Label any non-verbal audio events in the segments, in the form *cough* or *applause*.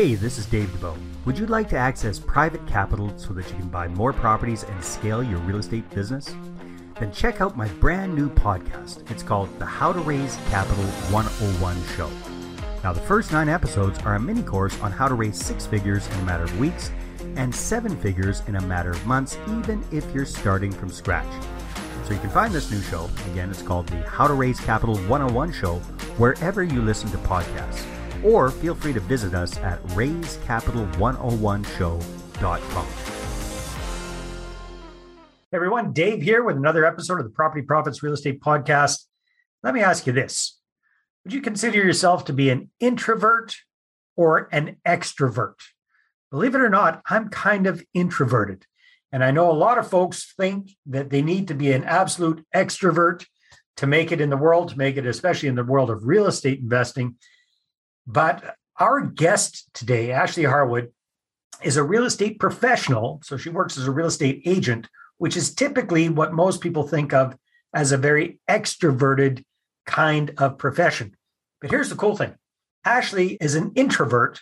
Hey, this is Dave Dubeau. Would you like to access private capital so that you can buy more properties and scale your real estate business? Then check out my brand new podcast. It's called the How to Raise Capital 101 Show. Now, the first nine episodes are a mini course on how to raise six figures in a matter of weeks and seven figures in a matter of months, even if you're starting from scratch. So you can find this new show. Again, it's called the How to Raise Capital 101 Show, wherever you listen to podcasts. Or feel free to visit us at raisecapital101show.com. Hey everyone, Dave here with another episode of the Property Profits Real Estate Podcast. Let me ask you this Would you consider yourself to be an introvert or an extrovert? Believe it or not, I'm kind of introverted. And I know a lot of folks think that they need to be an absolute extrovert to make it in the world, to make it, especially in the world of real estate investing. But our guest today, Ashley Harwood, is a real estate professional. So she works as a real estate agent, which is typically what most people think of as a very extroverted kind of profession. But here's the cool thing Ashley is an introvert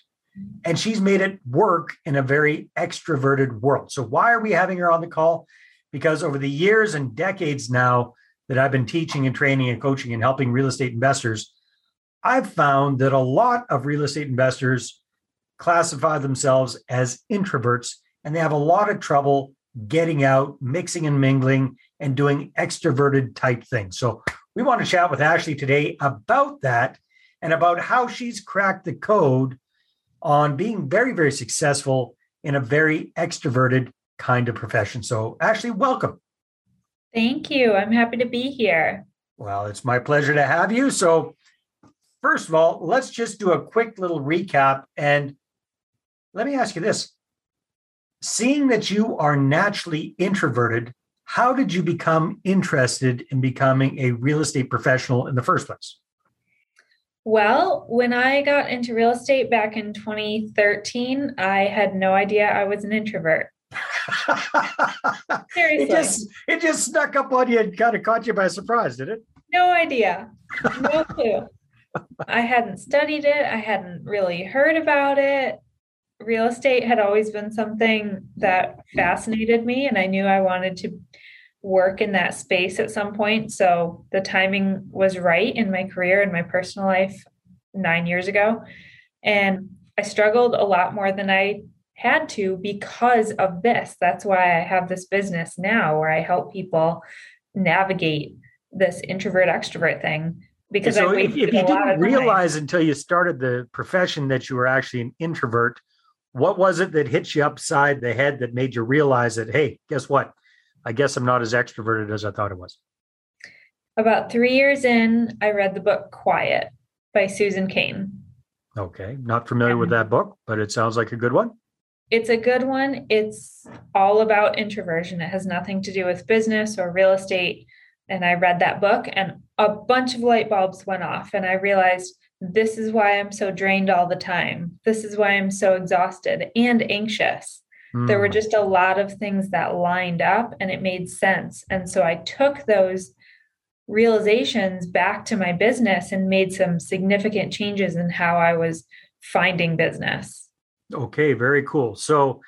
and she's made it work in a very extroverted world. So, why are we having her on the call? Because over the years and decades now that I've been teaching and training and coaching and helping real estate investors, I've found that a lot of real estate investors classify themselves as introverts and they have a lot of trouble getting out, mixing and mingling, and doing extroverted type things. So, we want to chat with Ashley today about that and about how she's cracked the code on being very, very successful in a very extroverted kind of profession. So, Ashley, welcome. Thank you. I'm happy to be here. Well, it's my pleasure to have you. So, first of all, let's just do a quick little recap. And let me ask you this seeing that you are naturally introverted, how did you become interested in becoming a real estate professional in the first place? Well, when I got into real estate back in 2013, I had no idea I was an introvert. *laughs* Seriously. It just it just snuck up on you and kind of caught you by surprise, did it? No idea. No clue. I hadn't studied it. I hadn't really heard about it. Real estate had always been something that fascinated me, and I knew I wanted to work in that space at some point. So the timing was right in my career and my personal life nine years ago. And I struggled a lot more than I had to because of this. That's why I have this business now where I help people navigate this introvert extrovert thing. Because so if, if you didn't realize until you started the profession that you were actually an introvert, what was it that hit you upside the head that made you realize that, hey, guess what? I guess I'm not as extroverted as I thought it was. About three years in, I read the book Quiet by Susan Cain. Okay. Not familiar with that book, but it sounds like a good one. It's a good one. It's all about introversion. It has nothing to do with business or real estate. And I read that book and a bunch of light bulbs went off. And I realized this is why I'm so drained all the time. This is why I'm so exhausted and anxious. Mm. There were hmm. just a lot of things that lined up and it made sense. And so I took those realizations back to my business and made some significant changes in how I was finding business. Okay, very cool. So,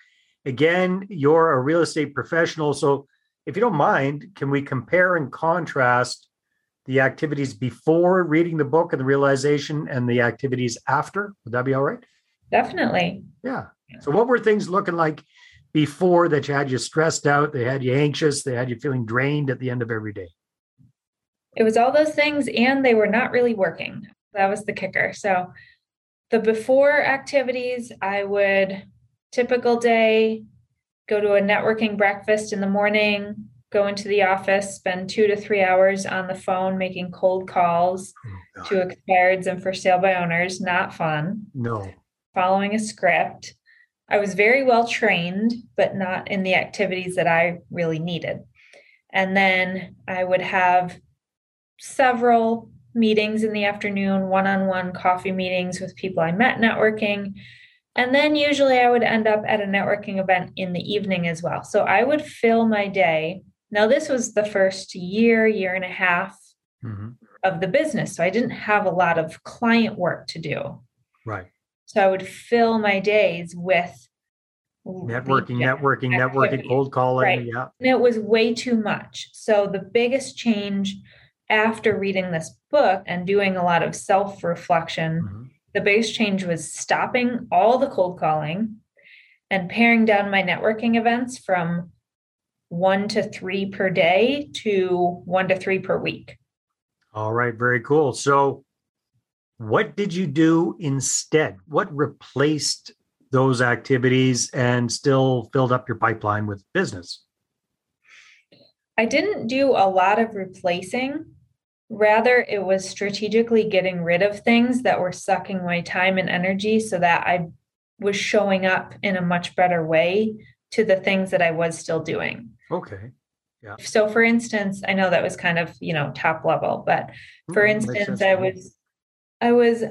again, you're a real estate professional. So, if you don't mind, can we compare and contrast the activities before reading the book and the realization and the activities after? Would that be all right? Definitely. Yeah. So, what were things looking like before that you had you stressed out, they had you anxious, they had you feeling drained at the end of every day? It was all those things, and they were not really working. That was the kicker. So, the before activities, I would typical day go to a networking breakfast in the morning, go into the office, spend two to three hours on the phone making cold calls oh, to expireds and for sale by owners. Not fun. No. Following a script I was very well trained, but not in the activities that I really needed. And then I would have several meetings in the afternoon, one on one coffee meetings with people I met networking. And then usually I would end up at a networking event in the evening as well. So I would fill my day. Now, this was the first year, year and a half mm-hmm. of the business. So I didn't have a lot of client work to do. Right. So I would fill my days with networking, networking, networking, cold calling. Right. Yeah. And it was way too much. So the biggest change after reading this book and doing a lot of self reflection, mm-hmm. the biggest change was stopping all the cold calling and paring down my networking events from one to three per day to one to three per week. All right, very cool. So, what did you do instead? What replaced those activities and still filled up your pipeline with business? I didn't do a lot of replacing. Rather, it was strategically getting rid of things that were sucking my time and energy so that I was showing up in a much better way to the things that I was still doing. Okay. Yeah. So for instance, I know that was kind of, you know, top level, but for mm, instance, I was I was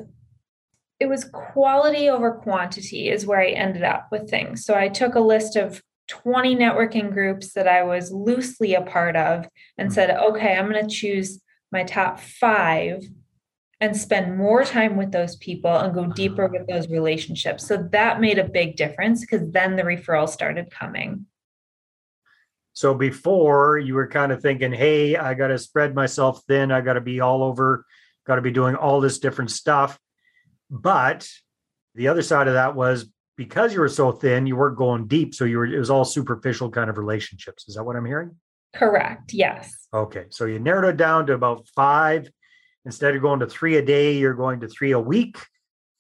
it was quality over quantity is where I ended up with things. So I took a list of 20 networking groups that I was loosely a part of and mm. said, okay, I'm going to choose my top 5 and spend more time with those people and go deeper with those relationships. So that made a big difference because then the referrals started coming. So before you were kind of thinking, hey, I got to spread myself thin, I got to be all over, got to be doing all this different stuff. But the other side of that was because you were so thin, you weren't going deep. So you were, it was all superficial kind of relationships. Is that what I'm hearing? Correct. Yes. Okay. So you narrowed it down to about five Instead of going to three a day, you're going to three a week.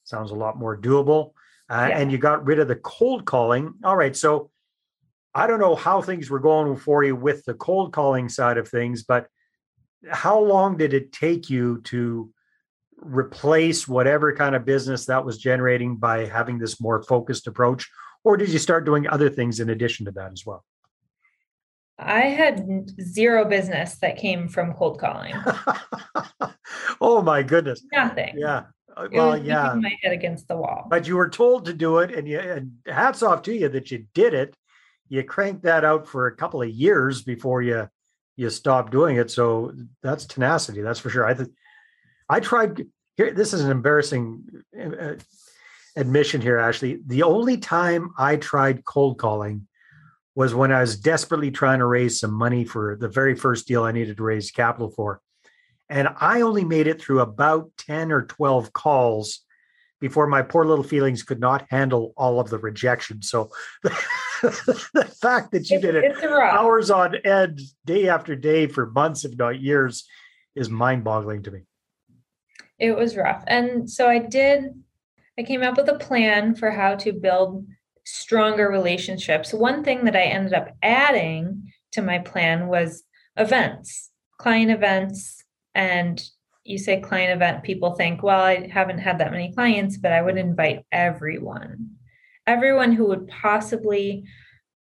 Sounds a lot more doable. Uh, yeah. And you got rid of the cold calling. All right. So I don't know how things were going for you with the cold calling side of things, but how long did it take you to replace whatever kind of business that was generating by having this more focused approach? Or did you start doing other things in addition to that as well? I had zero business that came from cold calling. *laughs* oh my goodness. Nothing. Yeah. Uh, well, yeah. My head against the wall. But you were told to do it, and you and hats off to you that you did it. You cranked that out for a couple of years before you you stopped doing it. So that's tenacity. That's for sure. I th- I tried. Here, this is an embarrassing uh, admission here, Ashley. The only time I tried cold calling was when I was desperately trying to raise some money for the very first deal I needed to raise capital for. And I only made it through about 10 or 12 calls before my poor little feelings could not handle all of the rejection. So *laughs* the fact that you did it hours on end, day after day for months, if not years, is mind boggling to me. It was rough. And so I did, I came up with a plan for how to build stronger relationships. One thing that I ended up adding to my plan was events, client events. And you say client event, people think, well, I haven't had that many clients, but I would invite everyone, everyone who would possibly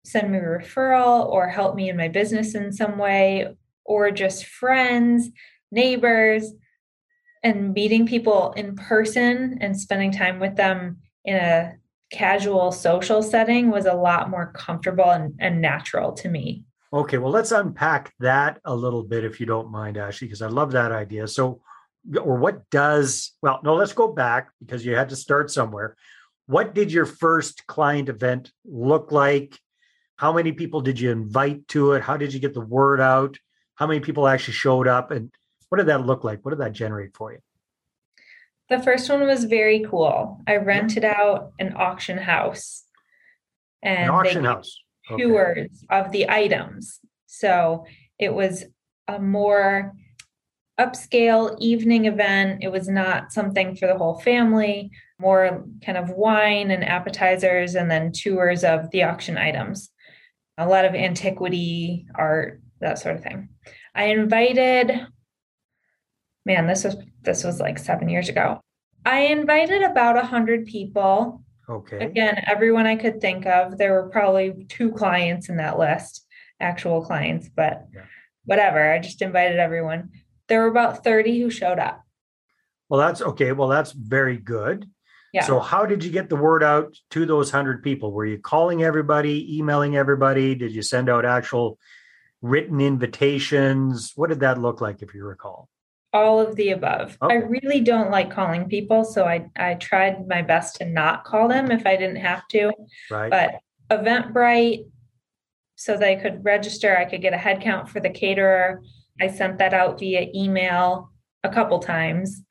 send me a referral or help me in my business in some way, or just friends, neighbors, and meeting people in person and spending time with them in a casual social setting was a lot more comfortable and, and natural to me. Okay, well, let's unpack that a little bit if you don't mind, Ashley, because I love that idea. So, or what does, well, no, let's go back because you had to start somewhere. What did your first client event look like? How many people did you invite to it? How did you get the word out? How many people actually showed up? And what did that look like? What did that generate for you? The first one was very cool. I rented out an auction house and an auction house. Okay. tours of the items. So it was a more upscale evening event. It was not something for the whole family, more kind of wine and appetizers, and then tours of the auction items. A lot of antiquity, art, that sort of thing. I invited man, this was this was like seven years ago. I invited about a hundred people. Okay. Again, everyone I could think of. There were probably two clients in that list, actual clients, but yeah. whatever. I just invited everyone. There were about 30 who showed up. Well, that's okay. Well, that's very good. Yeah. So, how did you get the word out to those 100 people? Were you calling everybody, emailing everybody? Did you send out actual written invitations? What did that look like, if you recall? All of the above. Okay. I really don't like calling people, so I I tried my best to not call them if I didn't have to. Right. But Eventbrite, so they could register, I could get a head count for the caterer. I sent that out via email a couple times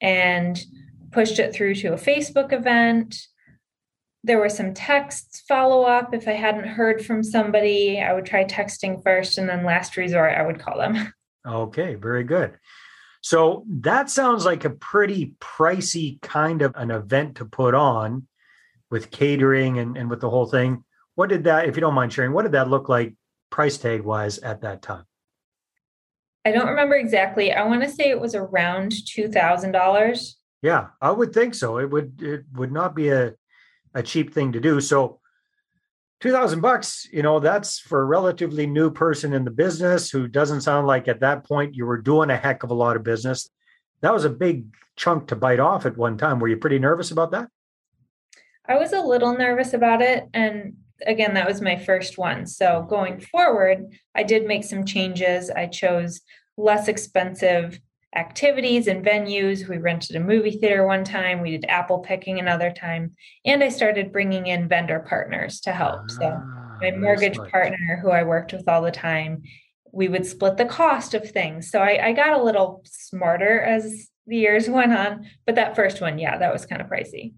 and pushed it through to a Facebook event. There were some texts follow up. If I hadn't heard from somebody, I would try texting first, and then last resort, I would call them. *laughs* Okay, very good. So that sounds like a pretty pricey kind of an event to put on with catering and, and with the whole thing. What did that, if you don't mind sharing, what did that look like price tag wise at that time? I don't remember exactly. I want to say it was around $2,000. Yeah, I would think so. It would it would not be a a cheap thing to do. So two thousand bucks, you know, that's for a relatively new person in the business who doesn't sound like at that point you were doing a heck of a lot of business. That was a big chunk to bite off at one time. Were you pretty nervous about that? I was a little nervous about it. And again, that was my first one. So going forward, I did make some changes. I chose less expensive activities and venues. We rented a movie theater one time, we did apple picking another time, and I started bringing in vendor partners to help. so, Ah, my mortgage partner, who I worked with all the time, we would split the cost of things. So, I, I got a little smarter as the years *laughs* went on. But that first one, yeah, that was kind of pricey.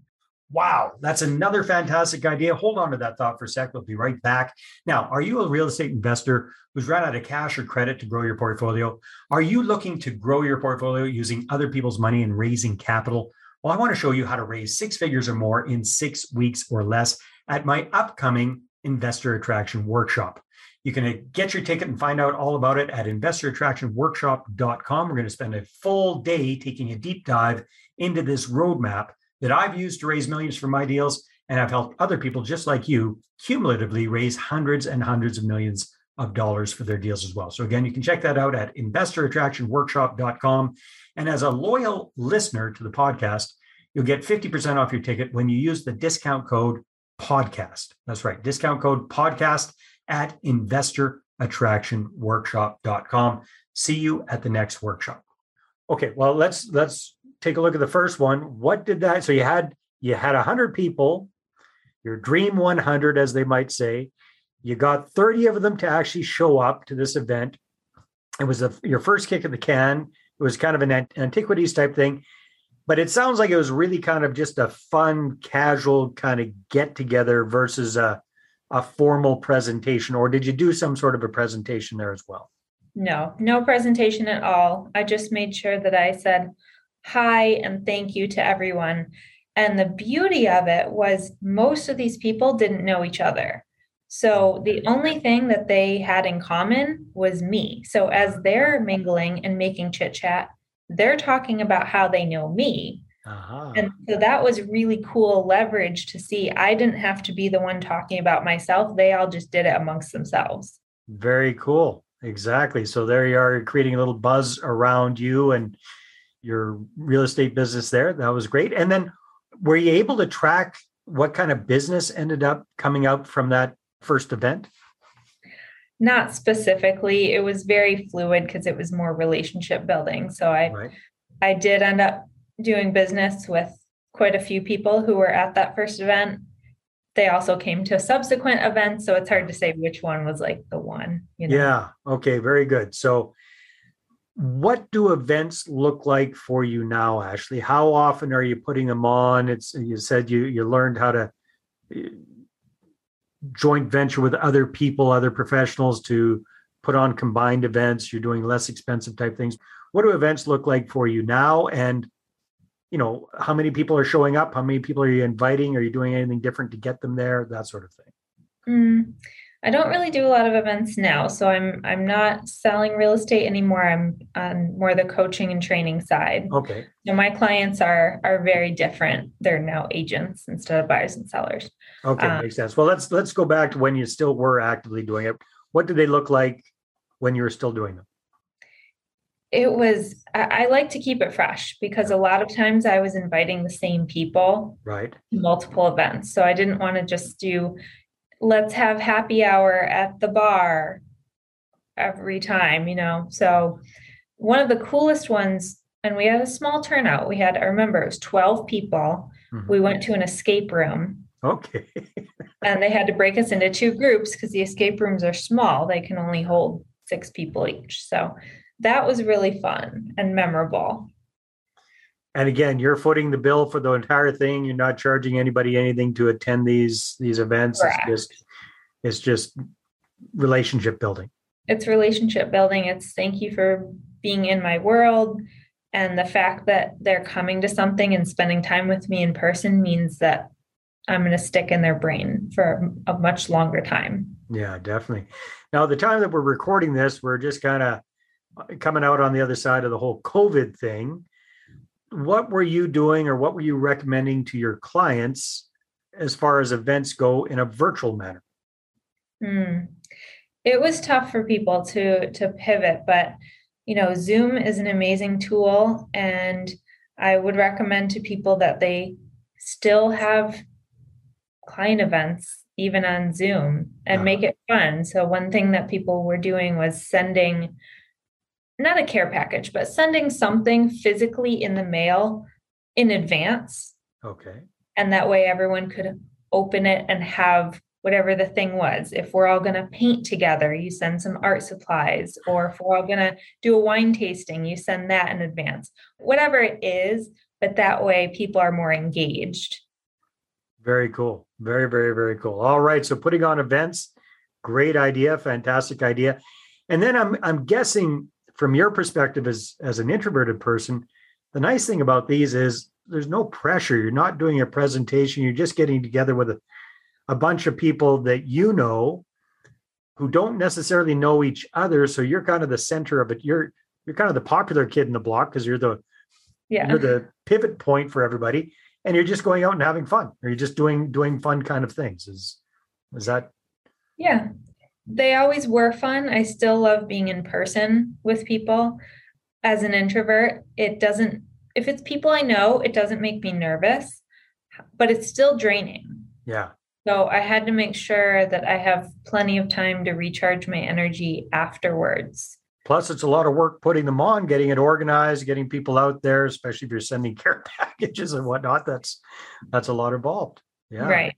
Wow, that's another fantastic idea. Hold on to that thought for a sec. We'll be right back. Now, are you a real estate investor who's run out of cash or credit to grow your portfolio? Are you looking to grow your portfolio using other people's money and raising capital? Well, I want to show you how to raise six figures or more in six weeks or less at my upcoming Investor Attraction Workshop. You can uh, get your ticket and find out all about it at investorattractionworkshop.com. We're going to spend a full day taking a deep dive into this roadmap that I've used to raise millions for my deals. And I've helped other people just like you cumulatively raise hundreds and hundreds of millions of dollars for their deals as well. So again, you can check that out at investorattractionworkshop.com. And as a loyal listener to the podcast, you'll get 50% off your ticket when you use the discount code podcast. That's right, discount code podcast at investorattractionworkshop.com. See you at the next workshop. Okay, well, let's let's take a look at the first one. What did that? So you had you had 100 people, your dream 100 as they might say. You got 30 of them to actually show up to this event. It was a, your first kick at the can. It was kind of an antiquities type thing, but it sounds like it was really kind of just a fun, casual kind of get together versus a, a formal presentation. Or did you do some sort of a presentation there as well? No, no presentation at all. I just made sure that I said hi and thank you to everyone. And the beauty of it was most of these people didn't know each other. So the only thing that they had in common was me. So as they're mingling and making chit chat, they're talking about how they know me. Uh-huh. And so that was really cool leverage to see. I didn't have to be the one talking about myself. They all just did it amongst themselves. Very cool. Exactly. So there you are creating a little buzz around you and your real estate business there. That was great. And then were you able to track what kind of business ended up coming out from that first event? Not specifically. It was very fluid because it was more relationship building. So I Right. I did end up doing business with quite a few people who were at that first event. They also came to subsequent events, so it's hard to say which one was like the one. You know? Yeah. Okay. Very good. So, what do events look like for you now, Ashley? How often are you putting them on? It's you said you you learned how to eh, joint venture with other people, other professionals to put on combined events. You're doing less expensive type things. What do events look like for you now? And you know, how many people are showing up? How many people are you inviting? Are you doing anything different to get them there? That sort of thing. Mm, I don't really do a lot of events now, so I'm I'm not selling real estate anymore. I'm on more the coaching and training side. Okay. So my clients are are very different. They're now agents instead of buyers and sellers. Okay, Uh, makes sense. Well, let's let's go back to when you still were actively doing it. What did they look like when you were still doing them? It was I, I like to keep it fresh because a lot of times I was inviting the same people Right. to multiple events. So I didn't want to just do let's have happy hour at the bar every time, you know. So one of the coolest ones, and we had a small turnout. We had, I remember, it was 12 people. Mhm. We went to an escape room Okay. *laughs* and they had to break us into two groups because the escape rooms are small. They can only hold six people each. So that was really fun and memorable. And again, you're footing the bill for the entire thing. You're not charging anybody anything to attend these these events. Correct. It's just it's just relationship building. It's relationship building. It's thank you for being in my world. And the fact that they're coming to something and spending time with me in person means that I'm going to stick in their brain for a much longer time. Yeah, definitely. Now, the time that we're recording this, we're just kind of coming out on the other side of the whole COVID thing. What were you doing or what were you recommending to your clients as far as events go in a virtual manner? Hmm. It was tough for people to to pivot, but you know, Zoom is an amazing tool, and I would recommend to people that they still have client events even on Zoom and Uh-huh. make it fun. So one thing that people were doing was sending not a care package, but sending something physically in the mail in advance Okay. and that way everyone could open it and have whatever the thing was if we're all going to paint together you send some art supplies or if we're all going to do a wine tasting you send that in advance whatever it is but that way people are more engaged Very cool. Very, very, very cool. All right. So putting on events, great idea, fantastic idea. And then I'm I'm guessing from your perspective as as an introverted person, the nice thing about these is there's no pressure. You're not doing a presentation. You're just getting together with a, a bunch of people that you know who don't necessarily know each other. So you're kind of the center of it. You're you're kind of the popular kid in the block because you're the yeah you're the pivot point for everybody and you're just going out and having fun or you're just doing doing fun kind of things is is that yeah they always were fun. I still love being in person with people. As an introvert it doesn't if it's people i know it doesn't make me nervous but it's still draining. Yeah. So I had to make sure that I have plenty of time to recharge my energy afterwards. plus it's a lot of work putting them on getting it organized getting people out there especially if you're sending *laughs* care packages and whatnot that's that's a lot involved. Yeah. Right.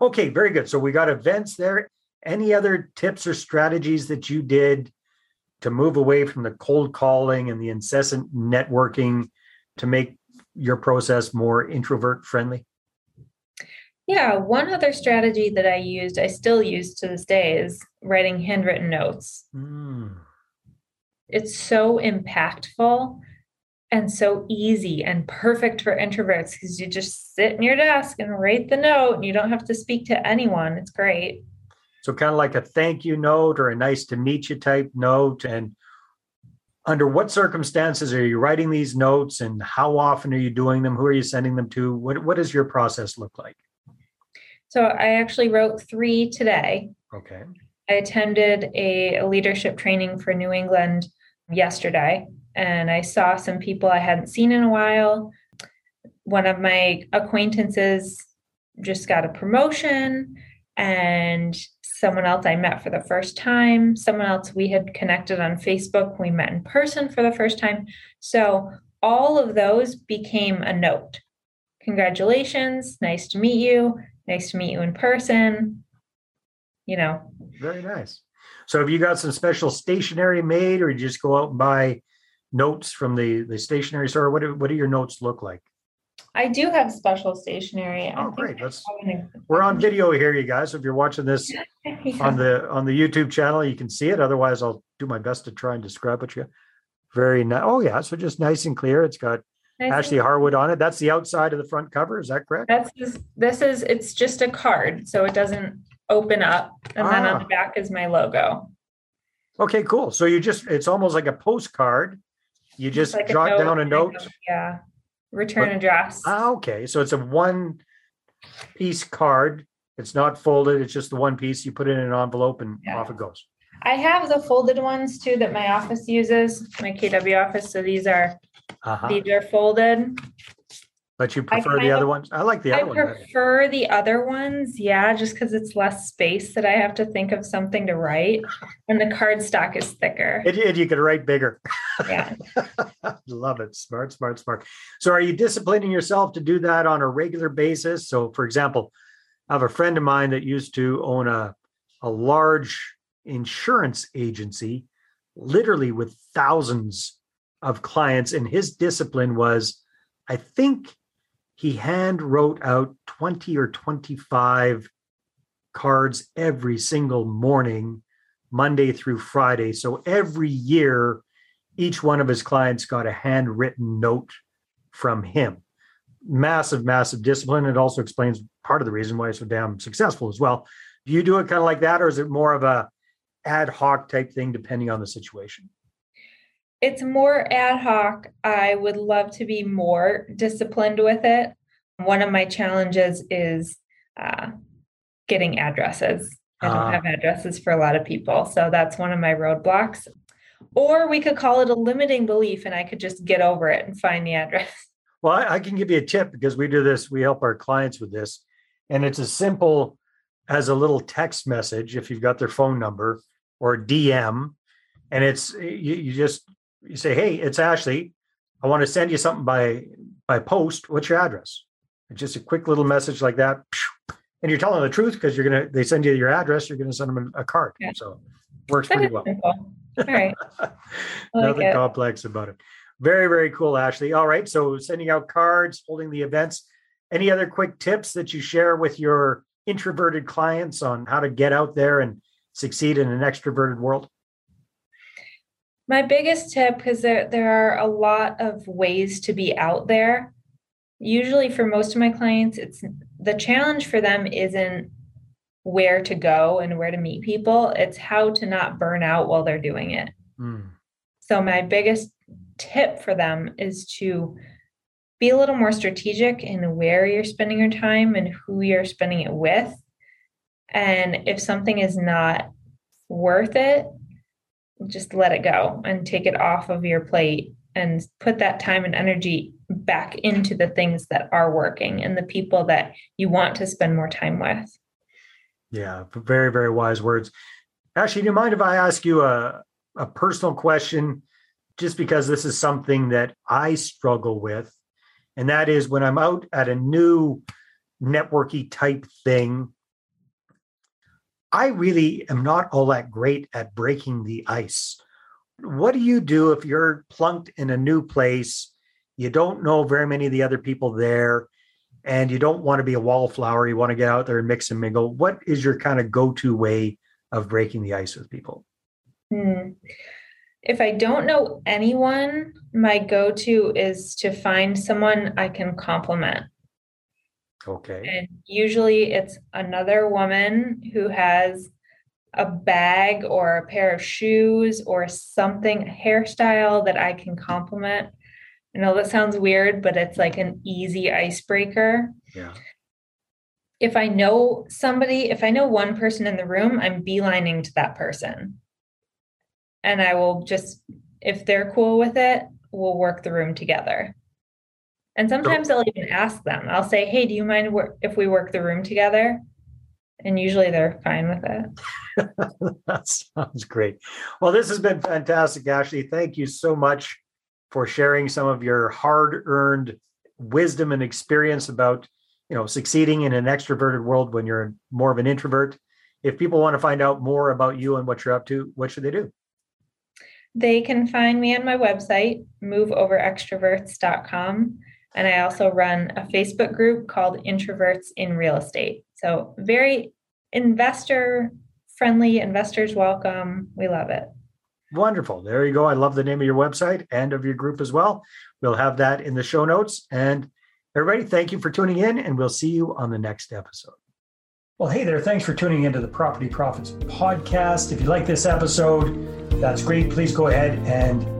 okay very good. So we got events there any other tips or strategies that you did to move away from the cold calling and the incessant networking to make your process more introvert friendly Yeah. One other strategy that I used, I still use to this day, is writing handwritten notes. Hmm. It's so impactful and so easy and perfect for introverts because you just sit in your desk and write the note and you don't have to speak to anyone. It's great. So kind of like a thank you note or a nice to meet you type note. And under what circumstances are you writing these notes and how often are you doing them? Who are you sending them to? What what does your process look like? So I actually wrote three today. Okay. I attended a, a leadership training for New England yesterday, and I saw some people I hadn't seen in a while. One of my acquaintances just got a promotion, and someone else I met for the first time. Someone else we had connected on Facebook. We met in person for the first time. So all of those became a note. Congratulations. Nice to meet you. Nice to meet you in person. You know, Very nice. So have you got some special stationery made or you just go out and buy notes from the, the stationery store? What do, what do your notes look like? I do have special stationery. Oh, great. I Let's, have an- we're on video here, you guys. So if you're watching this *laughs* Yeah. on the on the YouTube channel, you can see it. Otherwise, I'll do my best to try and describe what you got. Very nice. Oh yeah, so just nice and clear. It's got Nice Ashley Harwood on it. That's the outside of the front cover. Is that correct? That's just, this is it's just a card, so it doesn't open up, and then Ah. on the back is my logo. Okay, cool. So you just it's almost like a postcard. You just Like jot down a note. yeah. Return But- address. Ah, okay. So it's a one piece card. It's not folded. It's just the one piece. You put it in an envelope and Yeah. off it goes. I have the folded ones too that my office uses, my KW office. So these are Uh-huh. these are folded. But you prefer the other of- ones? I like the I other one. better. prefer the other ones, yeah, just because it's less space that I have to think of something to write, and the card stock is thicker. And, it- you could write bigger. Yeah. *laughs* Love it. Smart, smart, smart. So, are you disciplining yourself to do that on a regular basis? So, for example, I have a friend of mine that used to own a, a large insurance agency, literally with thousands of clients. And his discipline was, I think he hand wrote out 20 or 25 cards every single morning, Monday through Friday. So every year, each one of his clients got a handwritten note from him. Massive, massive discipline. It also explains part of the reason why he's so damn successful as well. Do you do it kind of like that, or is it more of a ad hoc type thing depending on the situation? It's more ad hoc. I would love to be more disciplined with it. One of my challenges is uh, getting addresses. I don't uh, have addresses for a lot of people. So that's one of my roadblocks. Or we could call it a limiting belief and I could just get over it and find the address. *laughs* Well, I, I can give you a tip because we do this, we help our clients with this. And it's as simple as a little text message if you've got their phone number or DM. And it's you, you just you say, Hey, it's Ashley. I want to send you something by by post. What's your address? It's just a quick little message like that. And you're telling the truth because you're gonna they send you your address, you're gonna send them a card. Yeah. So works that pretty well. Simple. All right. *laughs* Nothing like complex about it. Very, very cool, Ashley. All right. So sending out cards, holding the events. Any other quick tips that you share with your introverted clients on how to get out there and succeed in an extroverted world? My biggest tip, because there, there are a lot of ways to be out there. Usually, for most of my clients, it's the challenge for them isn't where to go and where to meet people. It's how to not burn out while they're doing it. Mm. So, my biggest tip for them is to be a little more strategic in where you're spending your time and who you're spending it with. And if something is not worth it, just let it go and take it off of your plate and put that time and energy back into the things that are working and the people that you want to spend more time with. Yeah, very, very wise words. Actually, do you mind if I ask you a, a personal question? Just because this is something that I struggle with. And that is when I'm out at a new networky type thing, I really am not all that great at breaking the ice. What do you do if you're plunked in a new place? You don't know very many of the other people there and you don't want to be a wallflower. You want to get out there and mix and mingle. What is your kind of go to way of breaking the ice with people? Hmm. If I don't know anyone, my go to is to find someone I can compliment. Okay. And usually it's another woman who has a bag or a pair of shoes or something, a hairstyle that I can compliment I know that sounds weird, but it's like an easy icebreaker. Yeah. If I know somebody, if I know one person in the room, I'm beelining to that person. And I will just, if they're cool with it, we'll work the room together. And sometimes I'll even ask them, I'll say, hey, do you mind if we work the room together? And usually they're fine with it. *laughs* that sounds great. Well, this has been fantastic, Ashley. Thank you so much for sharing some of your hard-earned wisdom and experience about you know succeeding in an extroverted world when you're more of an introvert if people want to find out more about you and what you're up to what should they do they can find me on my website moveoverextroverts.com and i also run a facebook group called introverts in real estate so very investor friendly investors welcome we love it Wonderful. There you go. I love the name of your website and of your group as well. We'll have that in the show notes. And everybody, thank you for tuning in, and we'll see you on the next episode. Well, hey there. Thanks for tuning into the Property Profits podcast. If you like this episode, that's great. Please go ahead and